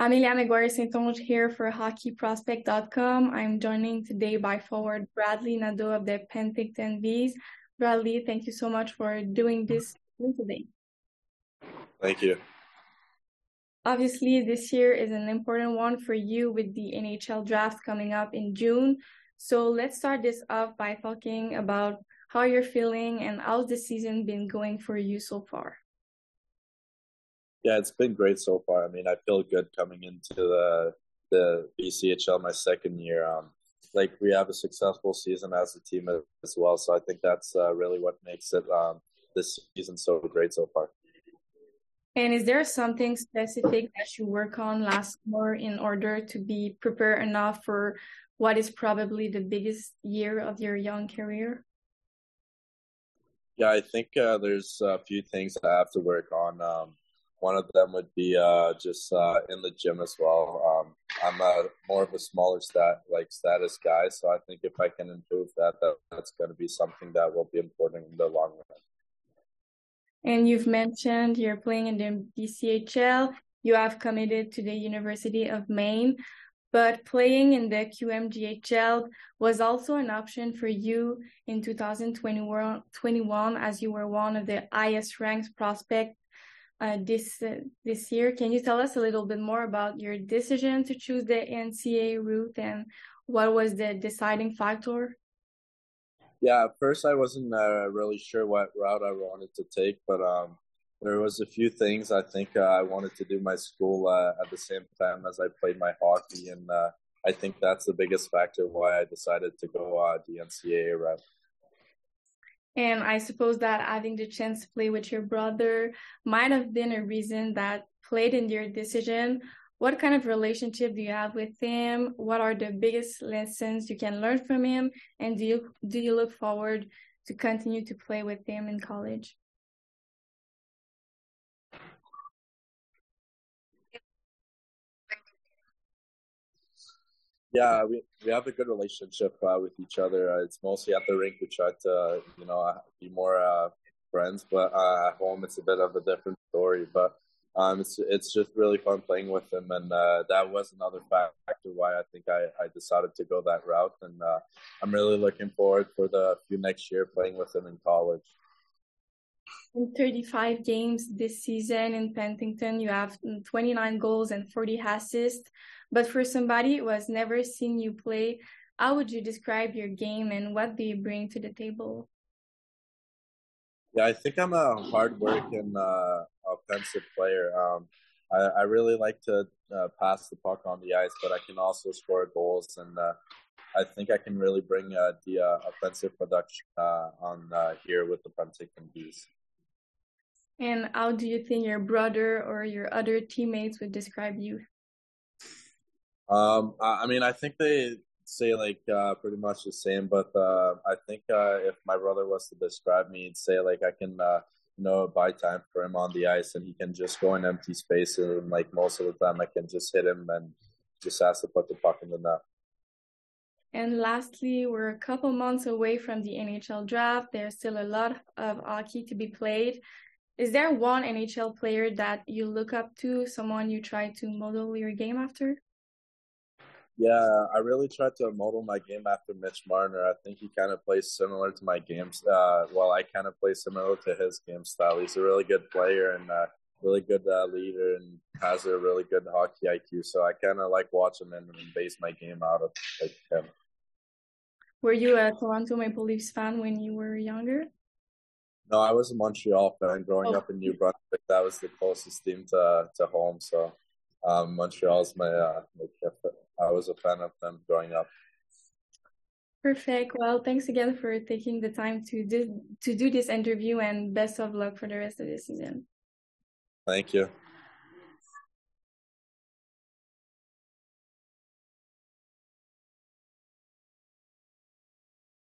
Amelia McGuire St. Onge here for hockeyprospect.com. I'm joining today by forward Bradley Nadeau of the Penticton Vees. Bradley, thank you so much for doing this today. Thank you. Obviously, this year is an important one for you with the NHL draft coming up in June. So let's start this off by talking about how you're feeling and how's the season been going for you so far. Yeah, it's been great so far. I mean, I feel good coming into the the BCHL my second year. Um, like we have a successful season as a team as well, so I think that's uh, really what makes it um, this season so great so far. And is there something specific that you work on last summer in order to be prepared enough for what is probably the biggest year of your young career? Yeah, I think uh, there's a few things I have to work on. Um, one of them would be uh, just uh, in the gym as well. Um, I'm a, more of a smaller stat like status guy, so I think if I can improve that, that that's going to be something that will be important in the long run. And you've mentioned you're playing in the BCHL. You have committed to the University of Maine, but playing in the QMJHL was also an option for you in 2021 as you were one of the highest ranked prospects uh, this uh, this year. Can you tell us a little bit more about your decision to choose the NCAA route and what was the deciding factor? Yeah, at first I wasn't uh, really sure what route I wanted to take, but um, there was a few things I think uh, I wanted to do my school uh, at the same time as I played my hockey, and uh, I think that's the biggest factor why I decided to go the NCAA route. And I suppose that having the chance to play with your brother might have been a reason that played in your decision. What kind of relationship do you have with him? What are the biggest lessons you can learn from him? And do you do you look forward to continue to play with him in college? Yeah, we we have a good relationship uh, with each other. Uh, it's mostly at the rink we try to, you know, be more uh, friends, but uh, at home it's a bit of a different story. But um, it's it's just really fun playing with him, and uh, that was another factor why I think I, I decided to go that route. And uh, I'm really looking forward for the few next year playing with him in college. In 35 games this season in Penticton, you have 29 goals and 40 assists. But for somebody who has never seen you play, how would you describe your game and what do you bring to the table? Yeah, I think I'm a hard-working uh, offensive player. Um, I, I, really like to uh, pass the puck on the ice, but I can also score goals, and uh, I think I can really bring uh, the uh, offensive production uh, on here with the Penticton Vees. And how do you think your brother or your other teammates would describe you? Um, I mean, I think they say like uh, pretty much the same, but uh, I think uh, if my brother was to describe me, he'd say like I can, uh, you know, buy time for him on the ice, and he can just go in empty spaces, and like most of the time, I can just hit him and just ask to put the puck in the net. And lastly, we're a couple months away from the NHL draft. There's still a lot of hockey to be played. Is there one NHL player that you look up to, someone you try to model your game after? Yeah, I really tried to model my game after Mitch Marner. I think he kind of plays similar to my games. Uh, well, I kind of play similar to his game style. He's a really good player and uh, really good uh, leader and has a really good hockey IQ. So I kind of like watching him and base my game out of like him. Were you a Toronto Maple Leafs fan when you were younger? No, I was a Montreal fan growing oh. up in New Brunswick. That was the closest team to to home. So um, Montreal's my uh, my I was a fan of them growing up. Perfect. Well, thanks again for taking the time to do to do this interview, and best of luck for the rest of the season. Thank you.